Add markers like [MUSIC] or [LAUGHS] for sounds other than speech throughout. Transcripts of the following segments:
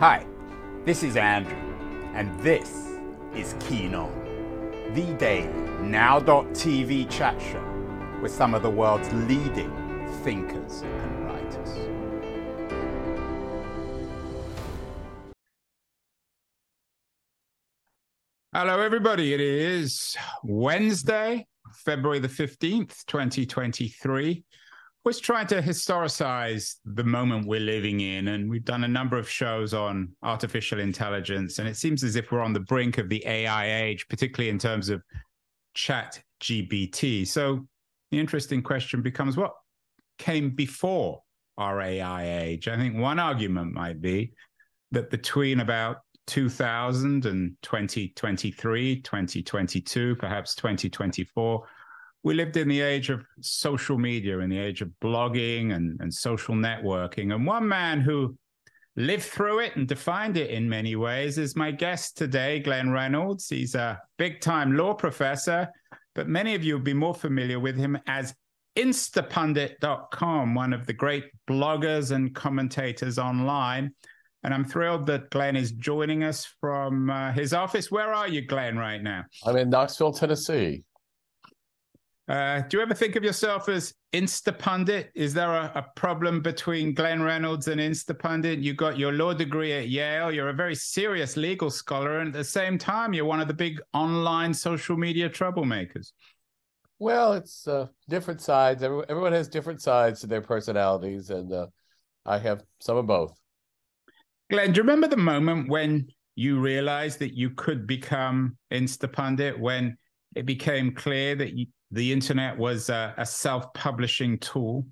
Hi, this is Andrew, and this is Keen On, the daily now.tv chat show with some of the world's leading thinkers and writers. Hello, everybody. It is Wednesday, February the 15th, 2023 was trying to historicize the moment we're living in. And we've done a number of shows on artificial intelligence. And it seems as if we're on the brink of the AI age, particularly in terms of chat GBT. So the interesting question becomes what came before our AI age? I think one argument might be that between about 2000 and 2023, 2022, perhaps 2024, we lived in the age of social media, in the age of blogging and, and social networking. And one man who lived through it and defined it in many ways is my guest today, Glenn Reynolds. He's a big time law professor, but many of you will be more familiar with him as Instapundit.com, one of the great bloggers and commentators online. And I'm thrilled that Glenn is joining us from uh, his office. Where are you, Glenn, right now? I'm in Knoxville, Tennessee. Uh, do you ever think of yourself as Instapundit? Is there a, a, problem between Glenn Reynolds and Instapundit? You got your law degree at Yale. You're a very serious legal scholar, and at the same time, you're one of the big online social media troublemakers. Well, it's uh, different sides. Everyone has different sides to their personalities, and uh, I have some of both. Glenn, do you remember the moment when you realized that you could become Instapundit? When it became clear that you, the internet was a, a self-publishing tool?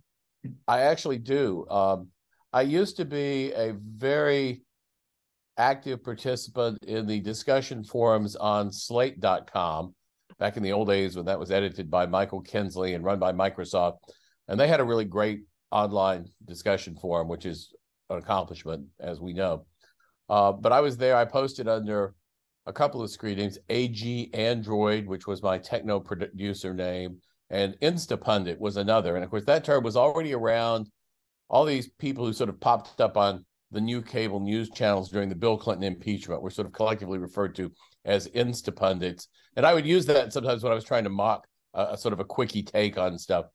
I actually do. Um, I used to be a very active participant in the discussion forums on slate.com back in the old days when that was edited by Michael Kinsley and run by Microsoft. And they had a really great online discussion forum, which is an accomplishment, as we know. Uh, but I was there. I posted under a couple of screen names AG Android, which was my techno producer name, and Instapundit was another. And of course, that term was already around. All these people who sort of popped up on the new cable news channels during the Bill Clinton impeachment were sort of collectively referred to as Instapundits. And I would use that sometimes when I was trying to mock a, a sort of a quickie take on stuff.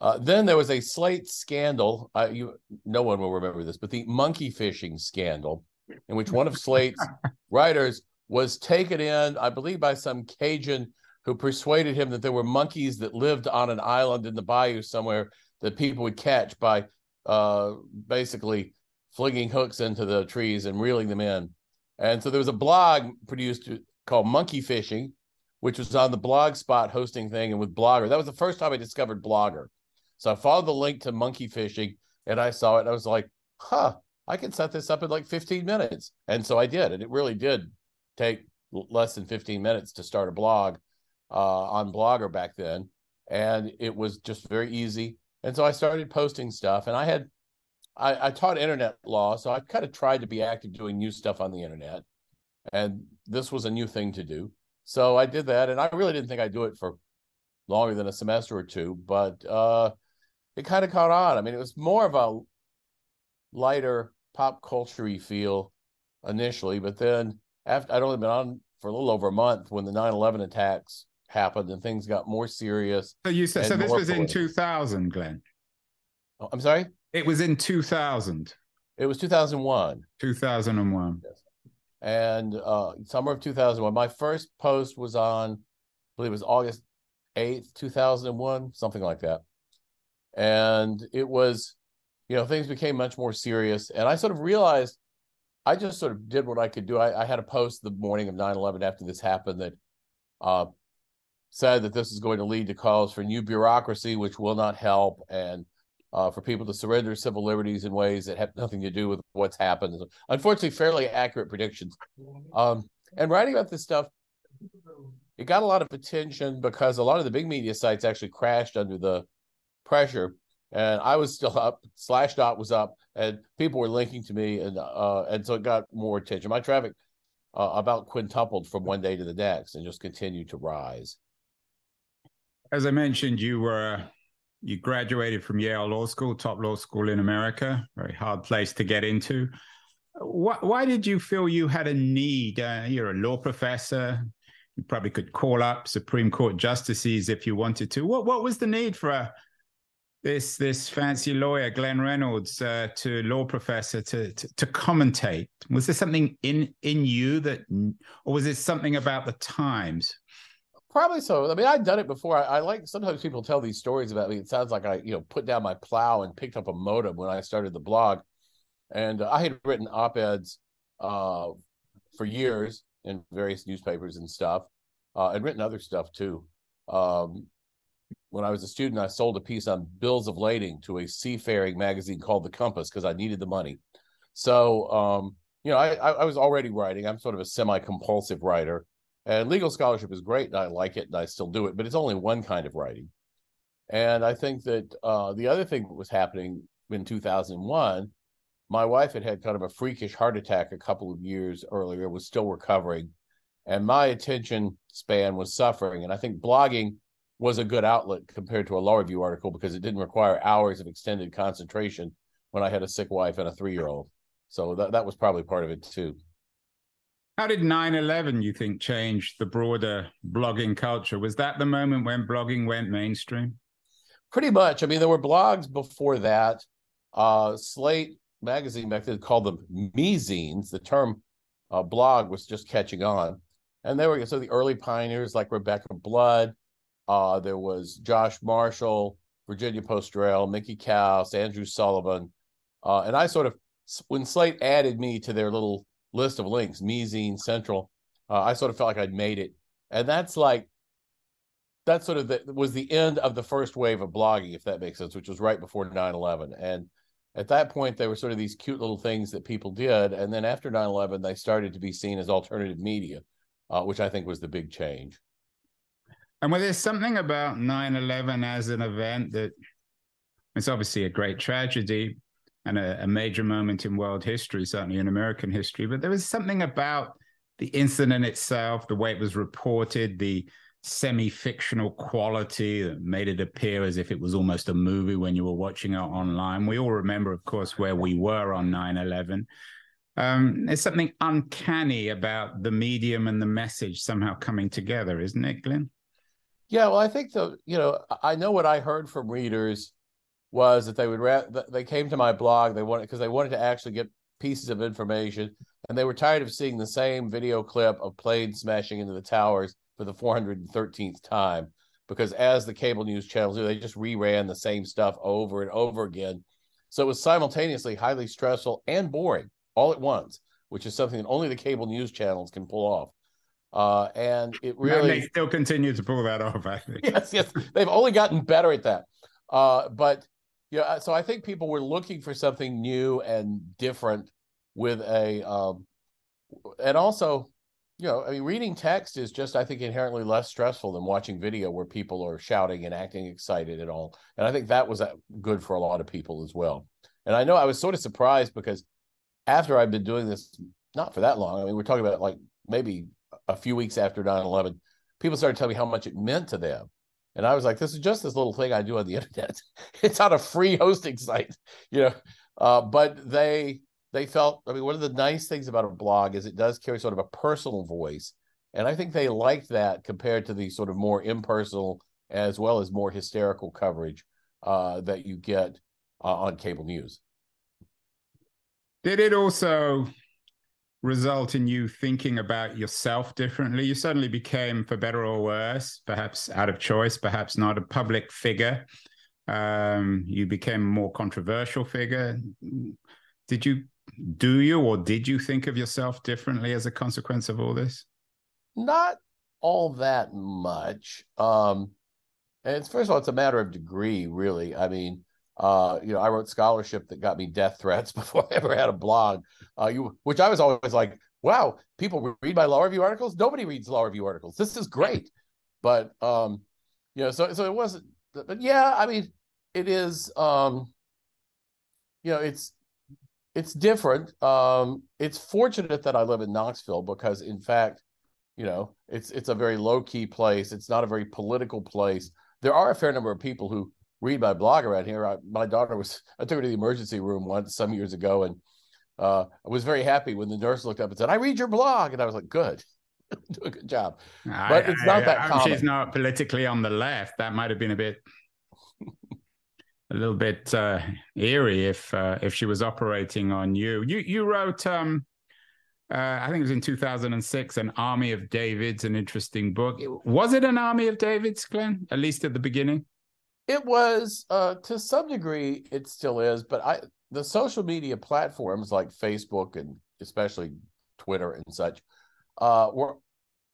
Uh, then there was a Slate scandal. Uh, you, no one will remember this, but the monkey fishing scandal, in which one of Slate's [LAUGHS] writers was taken in, I believe, by some Cajun who persuaded him that there were monkeys that lived on an island in the bayou somewhere that people would catch by uh, basically flinging hooks into the trees and reeling them in. And so there was a blog produced called Monkey Fishing, which was on the Blogspot hosting thing and with Blogger. That was the first time I discovered Blogger. So I followed the link to Monkey Fishing and I saw it. I was like, huh, I can set this up in like 15 minutes. And so I did. And it really did take less than 15 minutes to start a blog uh, on Blogger back then. And it was just very easy. And so I started posting stuff. And I had, I, I taught internet law. So I kind of tried to be active doing new stuff on the internet. And this was a new thing to do. So I did that. And I really didn't think I'd do it for longer than a semester or two. But uh, it kind of caught on. I mean, it was more of a lighter pop culture feel initially, but then after I'd only been on for a little over a month when the 9-11 attacks happened and things got more serious. So you said so this was political. in 2000, Glenn. Oh, I'm sorry? It was in 2000. It was 2001. 2001. Yes. And uh, summer of 2001. My first post was on, I believe it was August 8th, 2001, something like that. And it was, you know, things became much more serious. And I sort of realized I just sort of did what I could do. I, I had a post the morning of 9 11 after this happened that uh, said that this is going to lead to calls for new bureaucracy, which will not help, and uh, for people to surrender civil liberties in ways that have nothing to do with what's happened. Unfortunately, fairly accurate predictions. Um, and writing about this stuff, it got a lot of attention because a lot of the big media sites actually crashed under the pressure and I was still up. Slashdot was up, and people were linking to me, and uh, and so it got more attention. My traffic uh, about quintupled from one day to the next, and just continued to rise. As I mentioned, you were you graduated from Yale Law School, top law school in America, very hard place to get into. why, why did you feel you had a need? Uh, you're a law professor. You probably could call up Supreme Court justices if you wanted to. What what was the need for a, this this fancy lawyer, Glenn Reynolds, uh, to law professor to, to, to commentate? Was there something in in you that, or was it something about the times? Probably so. I mean, I'd done it before. I, I, like sometimes people tell these stories about me. It sounds like I, you know, put down my plow and picked up a modem when I started the blog, and uh, I had written op eds uh, for years in various newspapers and stuff, uh, and written other stuff too. Um, when I was a student, I sold a piece on bills of lading to a seafaring magazine called The Compass because I needed the money. So, um, you know, I, I was already writing. I'm sort of a semi-compulsive writer, and legal scholarship is great, and I like it, and I still do it. But it's only one kind of writing. And I think that uh, the other thing that was happening in 2001 my wife had had kind of a freakish heart attack a couple of years earlier, was still recovering, and my attention span was suffering. And I think blogging was a good outlet compared to a law review article because it didn't require hours of extended concentration when I had a sick wife and a three year old. So that, that was probably part of it too. How did 9 11, you think, change the broader blogging culture? Was that the moment when blogging went mainstream? Pretty much. I mean, there were blogs before that. Uh, Slate magazine back then called them me-zines. The term uh, blog was just catching on. And they were so the early pioneers like Rebecca Blood, uh, there was Josh Marshall, Virginia Postrel, Mickey Kaus, Andrew Sullivan. Uh, and I sort of, when Slate added me to their little list of links, me-zine Central, uh, I sort of felt like I'd made it. And that's like, that sort of the, was the end of the first wave of blogging, if that makes sense, which was right before 9 11. And at that point there were sort of these cute little things that people did and then after 9-11 they started to be seen as alternative media uh, which i think was the big change and well there's something about 9-11 as an event that it's obviously a great tragedy and a, a major moment in world history certainly in american history but there was something about the incident itself the way it was reported the semi-fictional quality that made it appear as if it was almost a movie when you were watching it online. We all remember, of course, where we were on 9-11. Um, there's something uncanny about the medium and the message somehow coming together, isn't it, Glenn? Yeah, well, I think the you know I know what I heard from readers was that they would ra- they came to my blog they wanted because they wanted to actually get pieces of information and they were tired of seeing the same video clip of planes smashing into the towers for the 413th time because as the cable news channels do, they just reran the same stuff over and over again. So it was simultaneously highly stressful and boring all at once, which is something that only the cable news channels can pull off. Uh, and it really and they still continue to pull that off. I think. Yes, yes, they've only gotten better at that. Uh, but yeah, so I think people were looking for something new and different with a, um, and also you know, I mean, reading text is just, I think, inherently less stressful than watching video where people are shouting and acting excited and all. And I think that was uh, good for a lot of people as well. And I know I was sort of surprised because after I've been doing this, not for that long, I mean, we're talking about like maybe a few weeks after 9 11, people started telling me how much it meant to them. And I was like, this is just this little thing I do on the [LAUGHS] internet. it's on a free hosting site, you know. Uh, but they they felt i mean one of the nice things about a blog is it does carry sort of a personal voice and i think they liked that compared to the sort of more impersonal as well as more hysterical coverage uh, that you get uh, on cable news did it also result in you thinking about yourself differently you suddenly became for better or worse perhaps out of choice perhaps not a public figure um, you became a more controversial figure did you do you or did you think of yourself differently as a consequence of all this? Not all that much. Um, and it's first of all, it's a matter of degree, really. I mean, uh, you know, I wrote scholarship that got me death threats [LAUGHS] before I ever had a blog. Uh, you, which I was always like, wow, people read my law review articles. Nobody reads law review articles. This is great, but um, you know, so so it wasn't. But yeah, I mean, it is. Um, you know, it's it's different. Um, it's fortunate that I live in Knoxville because, in fact, you know, it's it's a very low key place. It's not a very political place. There are a fair number of people who read my blog around here. I, my daughter was [LAUGHS] I took her to the emergency room once some years ago, and uh, I was very happy when the nurse looked up and said, "I read your blog," and I was like, "Good, [LAUGHS] do a good job." But it's not that common. She's not politically on the left. That might have been a bit, [LAUGHS] a little bit uh, eerie if uh, if she was operating on you. You you wrote, um, uh, I think it was in 2006, an Army of Davids, an interesting book. Was it an Army of Davids, Glenn? At least at the beginning. It was uh, to some degree, it still is, but I the social media platforms like Facebook and especially Twitter and such uh, were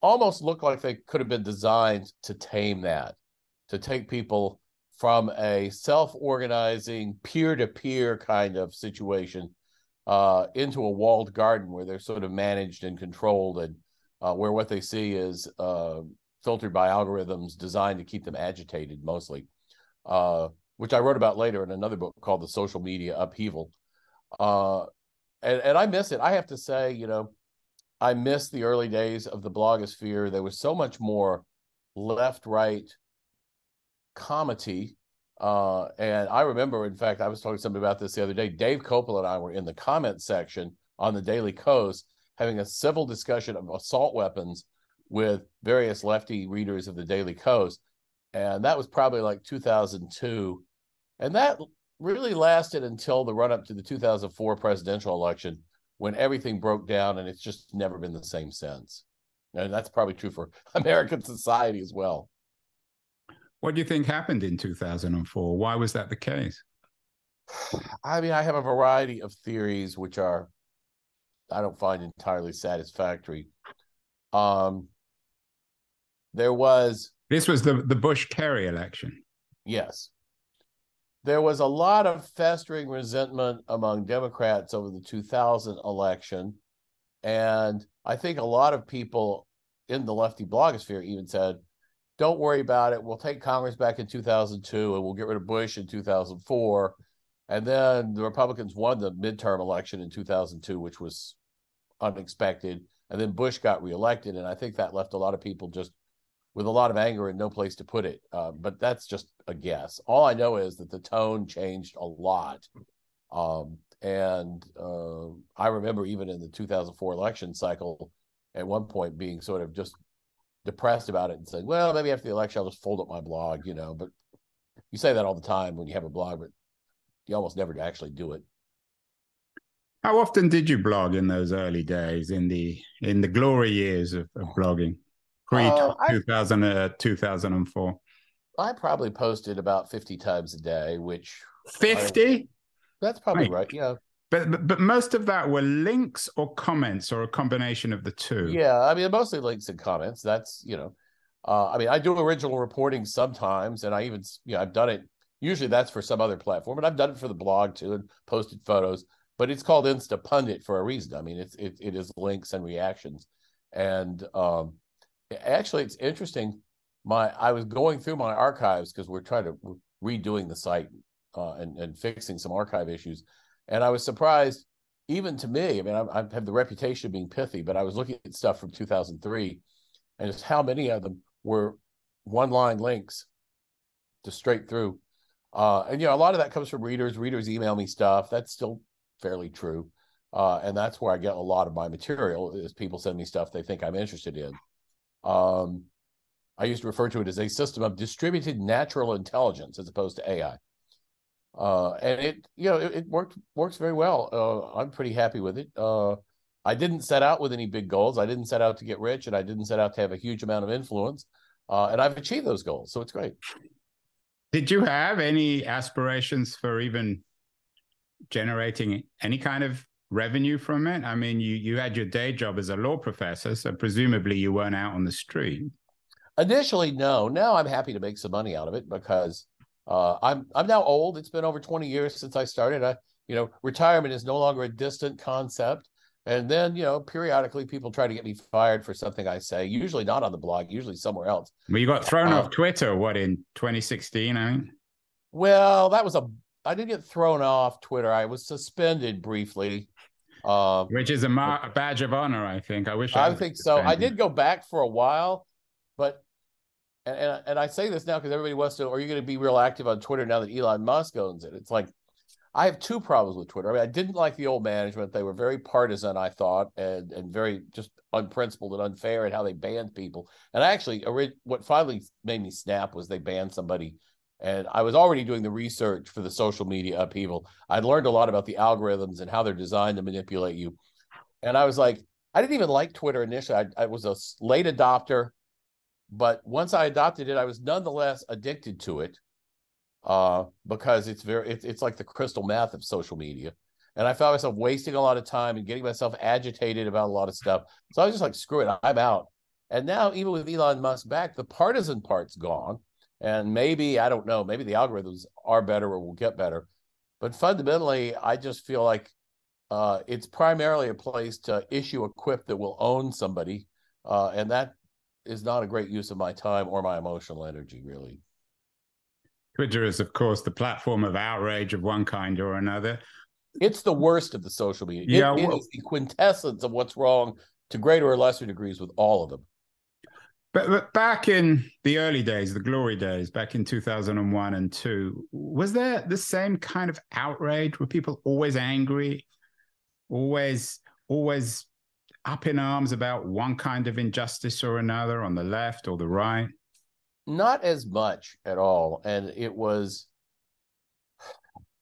almost look like they could have been designed to tame that, to take people from a self-organizing peer-to-peer kind of situation uh, into a walled garden where they're sort of managed and controlled and uh, where what they see is uh, filtered by algorithms designed to keep them agitated mostly uh, which I wrote about later in another book called The Social Media Upheaval. Uh, and, and I miss it. I have to say, you know, I miss the early days of the blogosphere. There was so much more left right comity. Uh, and I remember, in fact, I was talking to somebody about this the other day. Dave Kopel and I were in the comment section on the Daily Kos having a civil discussion of assault weapons with various lefty readers of the Daily Kos and that was probably like 2002 and that really lasted until the run up to the 2004 presidential election when everything broke down and it's just never been the same since. And that's probably true for [LAUGHS] american society as well. What do you think happened in 2004 why was that the case? I mean i have a variety of theories which are i don't find entirely satisfactory. Um there was this was the, the Bush Kerry election. Yes. There was a lot of festering resentment among Democrats over the 2000 election. And I think a lot of people in the lefty blogosphere even said, don't worry about it. We'll take Congress back in 2002 and we'll get rid of Bush in 2004. And then the Republicans won the midterm election in 2002, which was unexpected. And then Bush got reelected. And I think that left a lot of people just with a lot of anger and no place to put it. Uh, but that's just a guess. All I know is that the tone changed a lot. Um, and uh, I remember even in the 2004 election cycle, at one point being sort of just depressed about it and saying, well, maybe after the election, I'll just fold up my blog, you know. But you say that all the time when you have a blog, but you almost never actually do it. How often did you blog in those early days, in the in the glory years of, of blogging? Pre uh, 2000, uh, 2004? I probably posted about 50 times a day, which 50? That's probably right. right. Yeah. But, but but most of that were links or comments or a combination of the two. Yeah, I mean mostly links and comments. That's you know, uh, I mean I do original reporting sometimes, and I even you know I've done it. Usually that's for some other platform, but I've done it for the blog too and posted photos. But it's called Instapundit for a reason. I mean it's it, it is links and reactions, and um, actually it's interesting. My i was going through my archives because we're trying to redoing the site uh, and and fixing some archive issues. And i was surprised even to me i mean I, I, have the reputation of being pithy but i was looking at stuff from 2003 and just how many of them were one line links to straight through. Uh, and you know a lot of that comes from readers. Readers email me stuff. That's still fairly true. Uh, and that's where i get a lot of my material is people send me stuff they think i'm interested in um, I used to refer to it as a system of distributed natural intelligence as opposed to AI. Uh, and it, you know, it, it, worked works very well. Uh, I'm pretty happy with it. Uh, I didn't set out with any big goals. I didn't set out to get rich, and I didn't set out to have a huge amount of influence. Uh, and I've achieved those goals, so it's great. Did you have any aspirations for even generating any kind of revenue from it? I mean, you you had your day job as a law professor, so presumably you weren't out on the street. Initially, no. Now I'm happy to make some money out of it because uh, I'm I'm now old. It's been over 20 years since I started. I you know retirement is no longer a distant concept. And then you know periodically people try to get me fired for something I say. Usually not on the blog. Usually somewhere else. Well, you got thrown uh, off Twitter. What in 2016? I mean. Well, that was a I didn't get thrown off Twitter. I was suspended briefly uh, Which is a, ma- a, badge of honor, I think. I wish I, I think so. I did go back for a while, but and, and, and I say this now because everybody wants to. Are you going to be real active on Twitter now that Elon Musk owns it? It's like I have two problems with Twitter. I mean, I didn't like the old management; they were very partisan, I thought, and and very just unprincipled and unfair in how they banned people. And I actually, what finally made me snap was they banned somebody. And I was already doing the research for the social media upheaval. I'd learned a lot about the algorithms and how they're designed to manipulate you. And I was like, I didn't even like Twitter initially. I, I was a late adopter, but once I adopted it, I was nonetheless addicted to it uh, because it's very it's, it's like the crystal meth of social media. And I found myself wasting a lot of time and getting myself agitated about a lot of stuff. So I was just like, screw it, I'm out. And now, even with Elon Musk back, the partisan part's gone. And maybe, I don't know, maybe the algorithms are better or will get better. But fundamentally, I just feel like uh, it's primarily a place to issue a quip that will own somebody. Uh, and that is not a great use of my time or my emotional energy, really. Twitter is, of course, the platform of outrage of one kind or another. It's the worst of the social media. Yeah, it, well, it is the quintessence of what's wrong to greater or lesser degrees with all of them. But, but back in the early days, the glory days, back in 2001 and 2, was there the same kind of outrage? Were people always angry, always, always up in arms about one kind of injustice or another on the left or the right? Not as much at all. And it was,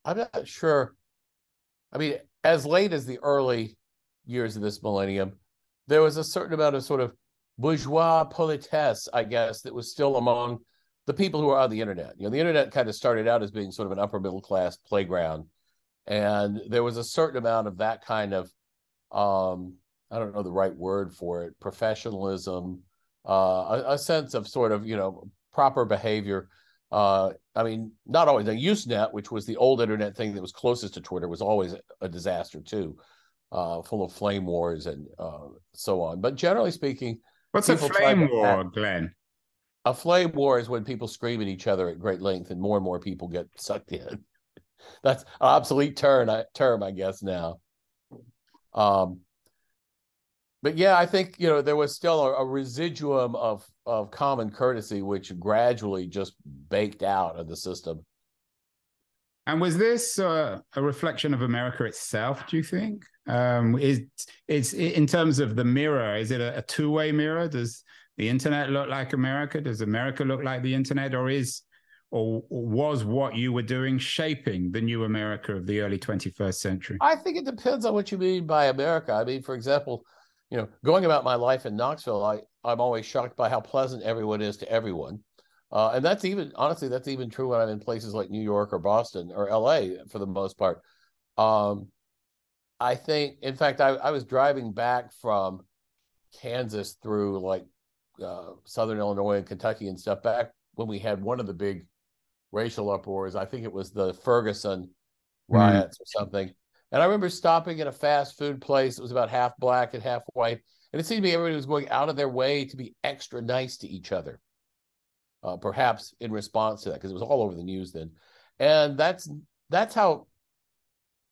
I'm not sure. I mean, as late as the early years of this millennium, there was a certain amount of sort of bourgeois politesse, I guess, that was still among the people who are on the internet. You know, the internet kind of started out as being sort of an upper middle class playground. And there was a certain amount of that kind of, um, I don't know the right word for it, professionalism, uh, a, a, sense of sort of you know proper behavior. Uh, I mean, not always. The Usenet, which was the old internet thing that was closest to Twitter, was always a disaster too, uh, full of flame wars and uh, so on. But generally speaking, what's a flame war, Glenn? A flame war is when people scream at each other at great length, and more and more people get sucked in. [LAUGHS] That's an obsolete term, term, I guess now. Um, but yeah, I think you know there was still a, a, residuum of of common courtesy, which gradually just baked out of the system. And was this uh, a reflection of America itself? Do you think? Um, is it's in terms of the mirror? Is it a, a two way mirror? Does the internet look like America? Does America look like the internet, or is or was what you were doing shaping the new America of the early 21st century? I think it depends on what you mean by America. I mean, for example, you know, going about my life in Knoxville, I, I'm always shocked by how pleasant everyone is to everyone. Uh, and that's even, honestly, that's even true when I'm in places like New York or Boston or LA for the most part. Um, I think, in fact, I, I was driving back from Kansas through like uh, Southern Illinois and Kentucky and stuff back when we had one of the big racial uproars. I think it was the Ferguson hmm. riots mm. or something. And I remember stopping at a fast food place. It was about half black and half white. And it seemed to me everybody was going out of their way to be extra nice to each other, uh, perhaps in response to that, because it was all over the news then. And that's that's how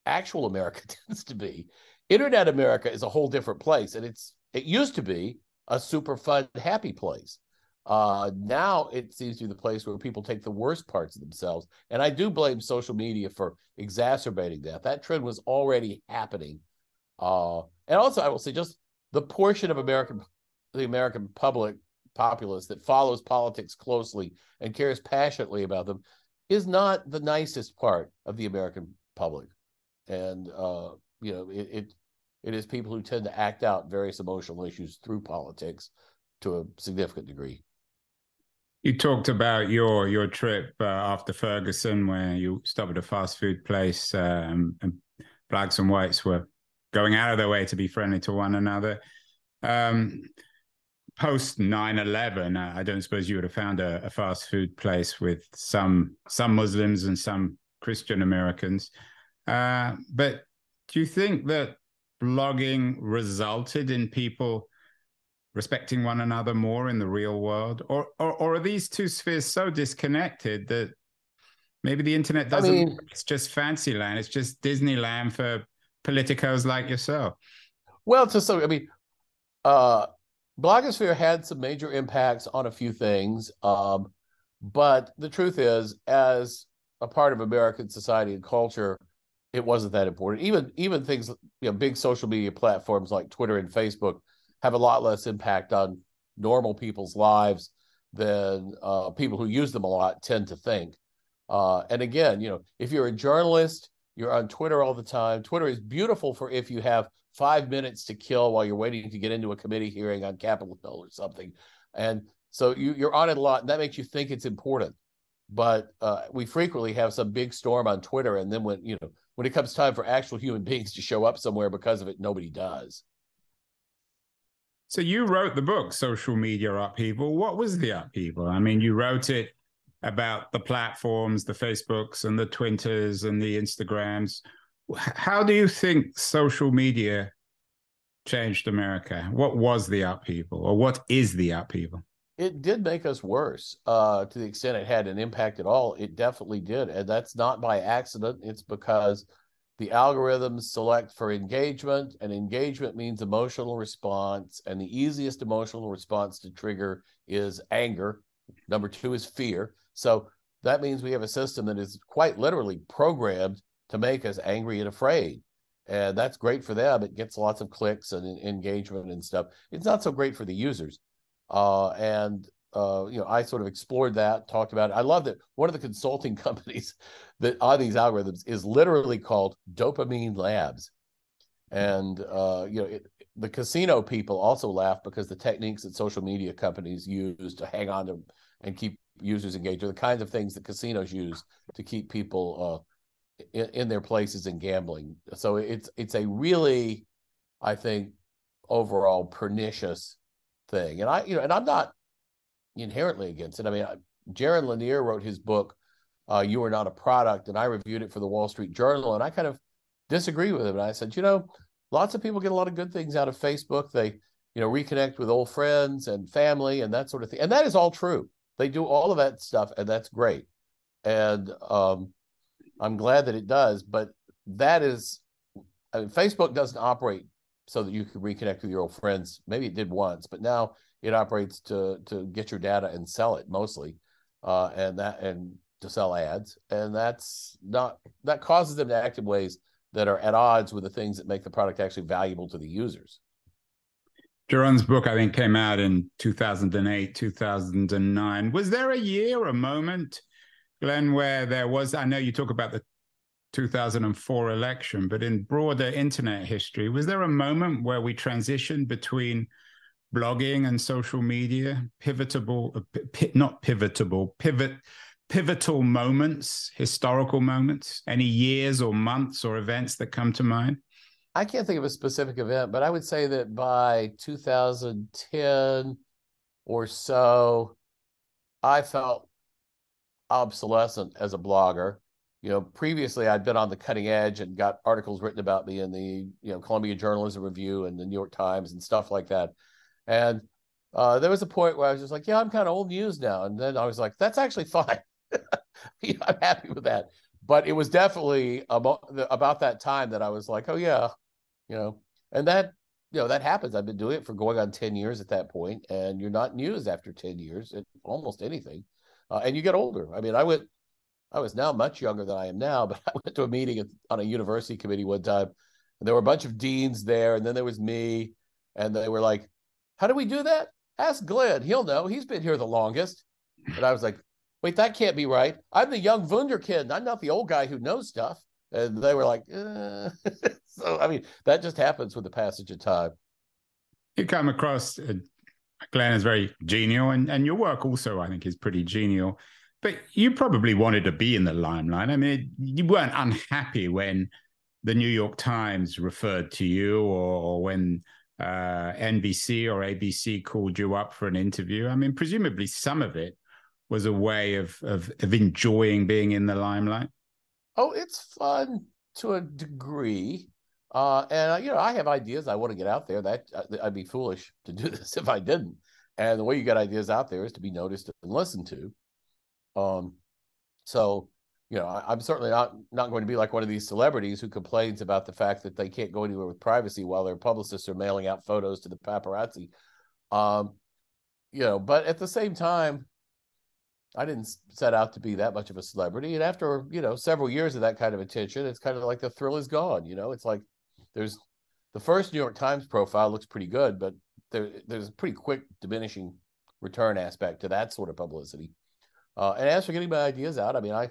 actual America [LAUGHS] tends to be. Internet America is a whole different place, and it's it used to be a super fun, happy place. Uh, now it seems to be the place where people take the worst parts of themselves. And I do blame social media for exacerbating that. That trend was already happening. Uh, and also, I will say, just the portion of American, the American public populace that follows politics closely and cares passionately about them is not the nicest part of the American public. And, uh, you know, it, it it is people who tend to act out various emotional issues through politics to a significant degree. You talked about your your trip uh, after Ferguson, where you stopped at a fast food place, um, and blacks and whites were going out of their way to be friendly to one another. Um, Post 9-11, uh, I don't suppose you would have found a, a, fast food place with some some Muslims and some Christian Americans. Uh, but do you think that blogging resulted in people respecting one another more in the real world? Or, or, or are these two spheres so disconnected that maybe the internet doesn't, I mean, it's just fancy land, it's just Disneyland for politicos like yourself? Well, to some, I mean, uh, blogosphere had some major impacts on a few things. Um, but the truth is, as a part of American society and culture, it wasn't that important. Even even things, you know, big social media platforms like Twitter and Facebook have a lot less impact on normal people's lives than uh, people who use them a lot tend to think. Uh, and again, you know, if you're a journalist, you're on Twitter all the time. Twitter is beautiful for if you have five minutes to kill while you're waiting to get into a committee hearing on Capitol Hill or something. And so you, you're on it a lot, and that makes you think it's important. But uh, we frequently have some big storm on Twitter, and then when you know when it comes time for actual human beings to show up somewhere because of it, nobody does. So you wrote the book, Social Media Upheaval. What was the upheaval? I mean, you wrote it about the platforms, the Facebooks and the Twitters and the Instagrams. How do you think social media changed America? What was the upheaval or what is the upheaval? It did make us worse uh, to the extent it had an impact at all. It definitely did. And that's not by accident. It's because the algorithms select for engagement, and engagement means emotional response. And the easiest emotional response to trigger is anger. Number two is fear. So that means we have a system that is quite literally programmed to make us angry and afraid. And that's great for them. It gets lots of clicks and engagement and stuff. It's not so great for the users. Uh, and uh, you know, I sort of explored that, talked about it. I love that one of the consulting [LAUGHS] companies that on these algorithms is literally called Dopamine Labs. And uh, you know, it, the casino people also laugh because the techniques that social media companies use to hang on to and keep users engaged are the kinds of things that casinos use to keep people uh, in, in their places in gambling. So it's it's a really, I think, overall pernicious thing. And I, you know, and I'm not inherently against it. I mean, Jaron Lanier wrote his book, uh, "You Are Not a Product," and I reviewed it for the Wall Street Journal, and I kind of disagree with him. And I said, you know, lots of people get a lot of good things out of Facebook. They, you know, reconnect with old friends and family and that sort of thing, and that is all true. They do all of that stuff, and that's great. And um, I'm glad that it does. But that is, I mean, Facebook doesn't operate so that you can reconnect with your old friends. Maybe it did once, but now it operates to to get your data and sell it mostly, uh, and that and to sell ads, and that's not that causes them to act in ways that are at odds with the things that make the product actually valuable to the users. Jaron's book, I think, came out in 2008, 2009. Was there a year, a moment, Glenn, where there was? I know you talk about the 2004 election, but in broader internet history, was there a moment where we transitioned between blogging and social media, pivotable, uh, not pivotable, pivot, pivotal moments, historical moments? Any years or months or events that come to mind? I can't think of a specific event, but I would say that by 2010 or so, I felt obsolescent as a blogger. You know, previously I'd been on the cutting edge and got articles written about me in the you know Columbia Journalism Review and the New York Times and stuff like that. And uh, there was a point where I was just like, yeah, I'm kind of old news now. And then I was like, that's actually [LAUGHS] fine. I'm happy with that. But it was definitely about, about that time that I was like, oh, yeah, you know, and that, you know, that happens. I've been doing it for going on 10 years at that point, and you're not news after 10 years at almost anything. Uh, and you get older. I mean, I went, I was now much younger than I am now, [LAUGHS] but I went to a meeting on a university committee one time, and there were a bunch of deans there, and then there was me, and they were like, how do we do that? Ask Glenn. He'll know. He's been here the longest. And I was like, wait, that can't be right. I'm the young Wunderkind. I'm not the old guy who knows stuff. And they were like, eh. [LAUGHS] so, I mean, that just happens with the passage of time. You come across, uh, Glenn is very genial, and, and your work also, I think, is pretty genial. But you probably wanted to be in the limelight. I mean, you weren't unhappy when the New York Times referred to you or, or when uh, NBC or ABC called you up for an interview. I mean, presumably some of it was a way of of, of enjoying being in the limelight. Oh, it's fun to a degree. Uh, and uh, you know, I have ideas. I want to get out there. That uh, I'd be foolish to do [LAUGHS] this if I didn't. And the way you get ideas out there is to be noticed and listened to. Um, so you know, I, am certainly not not going to be like one of these celebrities who complains about the fact that they can't go anywhere with privacy while their publicists are mailing out photos to the paparazzi. Um, you know, but at the same time, I didn't set out to be that much of a celebrity. And after, you know, several years of that kind of attention, it's kind of like the thrill is gone. You know, it's like there's the first New York Times profile looks pretty good, but there, there's a pretty quick diminishing return aspect to that sort of publicity. Uh, and as for getting my ideas out, I mean, I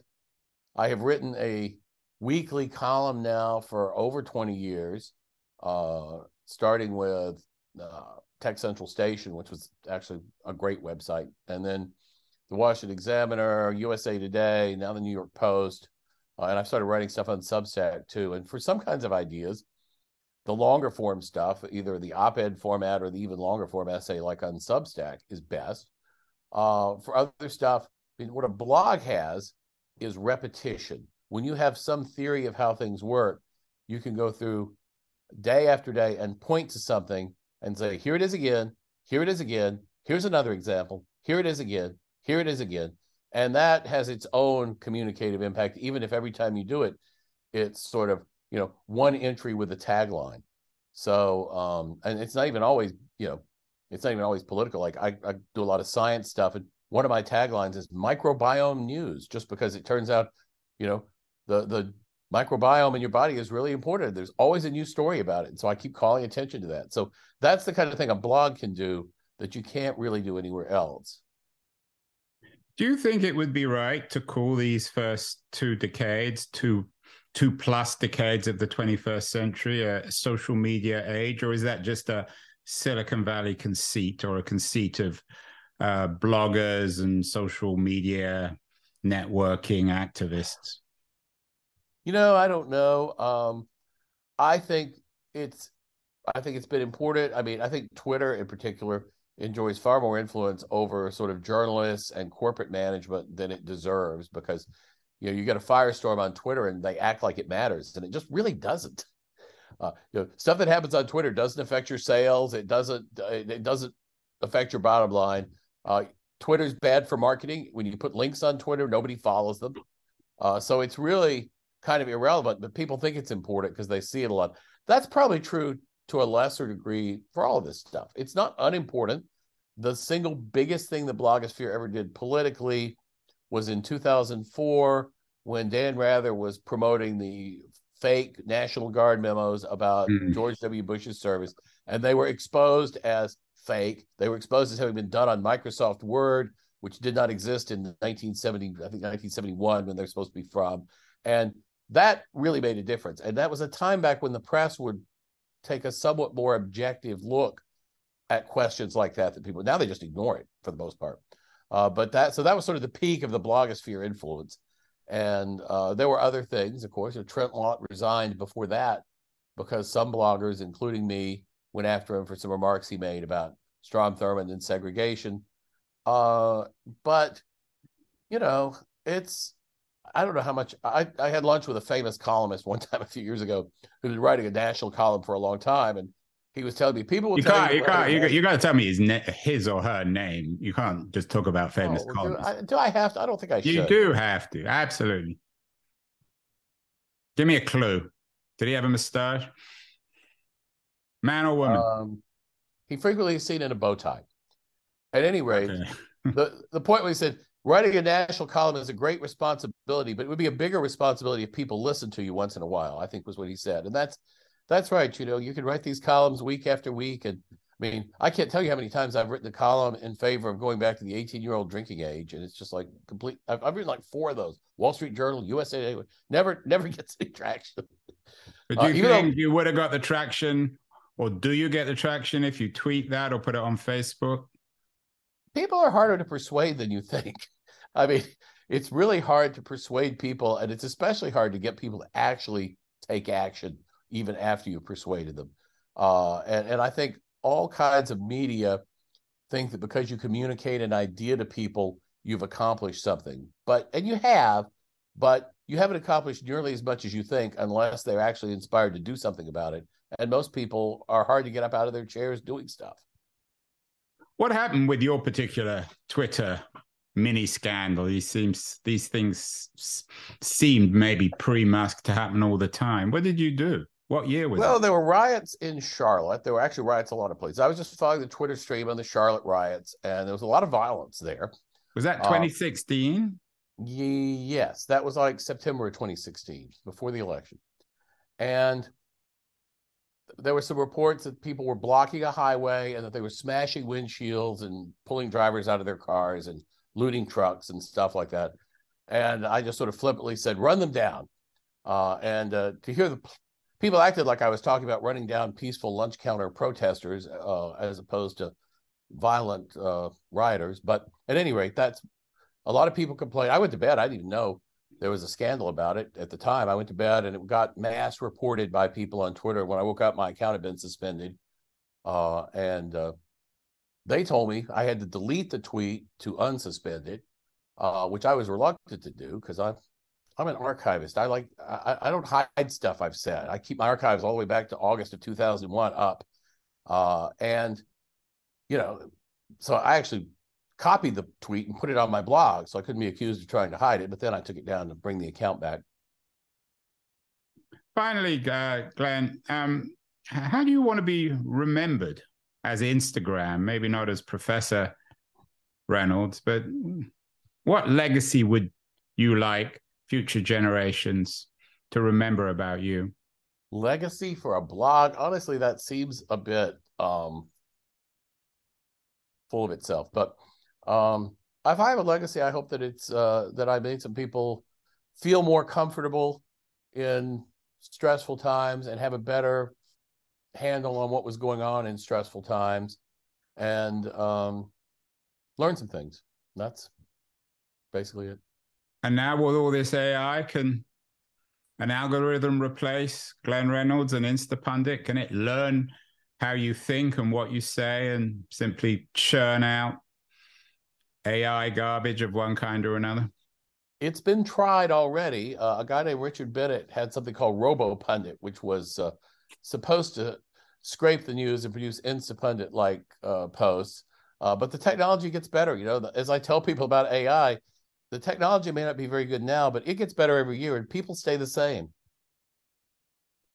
I have written a weekly column now for over 20 years, uh, starting with uh, Tech Central Station, which was actually a great website, and then the Washington Examiner, USA Today, now the New York Post, uh, and I've started writing stuff on Substack too. And for some kinds of ideas, the longer form stuff, either the op-ed format or the even longer form essay, like on Substack, is best. Uh, for other stuff, what a blog has is repetition. When you have some theory of how things work, you can go through day after day and point to something and say, here it is again, here it is again, here's another example, here it is again, here it is again. And that has its own communicative impact, even if every time you do it, it's sort of, you know, one entry with a tagline. So, um, and it's not even always, you know, it's not even always political. Like I, I do a lot of science stuff, and one of my taglines is microbiome news, just because it turns out, you know, the the microbiome in your body is really important. There's always a new story about it. And so I keep calling attention to that. So that's the kind of thing a blog can do that you can't really do anywhere else. Do you think it would be right to call these first two decades, two two plus decades of the 21st century, a social media age, or is that just a Silicon Valley conceit or a conceit of uh, bloggers and social media networking activists? You know, I don't know. Um, I think it's I think it's been important. I mean, I think Twitter in particular enjoys far more influence over sort of journalists and corporate management than it deserves because you know you get a firestorm on Twitter and they act like it matters and it just really doesn't. Uh, you know, stuff that happens on Twitter doesn't affect your sales. It doesn't. It doesn't affect your bottom line. Uh, Twitter's bad for marketing. When you put links on Twitter, nobody follows them. Uh, so it's really kind of irrelevant, but people think it's important because they see it a lot. That's probably true to a lesser degree for all of this stuff. It's not unimportant. The single biggest thing the blogosphere ever did politically was in 2004 when Dan Rather was promoting the fake National Guard memos about mm. George W. Bush's service, and they were exposed as fake. They were exposed as having been done on Microsoft Word, which did not exist in 1970, I think 1971 when they're supposed to be from. And that really made a difference. And that was a time back when the press would take a somewhat more objective look at questions like that that people now they just ignore it for the most part. Uh, but that so that was sort of the peak of the blogosphere influence. And uh, there were other things, of course. Trent Lott resigned before that because some bloggers, including me, went after him for some remarks he made about Strom Thurmond and segregation. Uh, but you know, it's I don't know how much I, I had lunch with a famous columnist one [LAUGHS] time a few years ago who's been writing a national column for a long time, and he was telling me people will you tell can't, you, you can't, you, you got to tell me his his or her name. You can't just talk about famous oh, columnists. Do I, do I, have to? I don't think I should. You do have to, absolutely. Give me a clue. Did he have a mustache? Man or woman? Um, he frequently is seen in a bow tie. At any rate, okay. [LAUGHS] the the point was he said writing a national column is a great responsibility, but it would be a bigger responsibility if people listen to you once in a while. I think was what he said, and that's that's right. You know, you can write these columns week after week. And I mean, I can't tell you how many times I've written a column in favor of going back to the 18 year old drinking age. And it's just like complete. I've, I've, written like four of those Wall Street Journal, USA, Today, never, [LAUGHS] never gets any traction. But do you uh, think though, you would have got the traction, or do you get the traction if you tweet that or put it on Facebook? People are harder to persuade than you think. [LAUGHS] I mean, it's really hard to persuade people, and it's especially hard to get people to actually take action even after you've persuaded them. Uh, and, and I think all kinds of media think that because you communicate an idea to people, you've accomplished something. But and you have, but you haven't accomplished nearly as much as you think unless they're actually inspired to do something about it. And most people are hard to get up out of their chairs doing stuff. What happened with your particular Twitter mini scandal? These seems these things seemed maybe pre-masked to happen all the time. What did you do? What year was well, there were riots in Charlotte. There were actually riots a lot of places. I was just following the Twitter stream on the Charlotte riots, and there was a lot of violence there. Was that 2016? Uh, yes, that was like September of 2016, before the election. And there were some reports that people were blocking a highway and that they were smashing windshields and pulling drivers out of their cars and looting trucks and stuff like that. And I just sort of flippantly said, run them down. Uh, and uh, to hear the people acted like I was talking about running down peaceful lunch counter protesters uh, as opposed to violent uh, rioters. But at any rate, that's a lot of people complain. I went to bed. I didn't even know there was a scandal about it at the time. I went to bed and it got mass reported by people on Twitter. When I woke up, my account had been suspended. Uh, and uh, they told me I had to delete the tweet to unsuspend it, uh, which I was reluctant to do because I'm I'm an archivist. I like I, I don't hide stuff I've said. I keep my archives all the way back to August of 2001 up, uh, and you know, so I actually copied the tweet and put it on my blog, so I couldn't be accused of trying to hide it. But then I took it down to bring the account back. Finally, uh, Glenn, um, how do you want to be remembered as Instapundit? Maybe not as Professor Reynolds, but what legacy would you like future generations to remember about you? Legacy for a blog, honestly, that seems a bit um, full of itself. But um, if I have a legacy, I hope that it's uh, that I made some people feel more comfortable in stressful times and have a better handle on what was going on in stressful times and um, learn some things. That's basically it. And now with all this AI, can an algorithm replace Glenn Reynolds and Instapundit? Can it learn how you think and what you say and simply churn out AI garbage of one kind or another? It's been tried already. Uh, a guy named Richard Bennett had something called Robo Pundit, which was uh, supposed to scrape the news and produce Instapundit like uh, posts. Uh, but the technology gets better. You know, as I tell people about AI, the technology may not be very good now, but it gets better every year and people stay the same.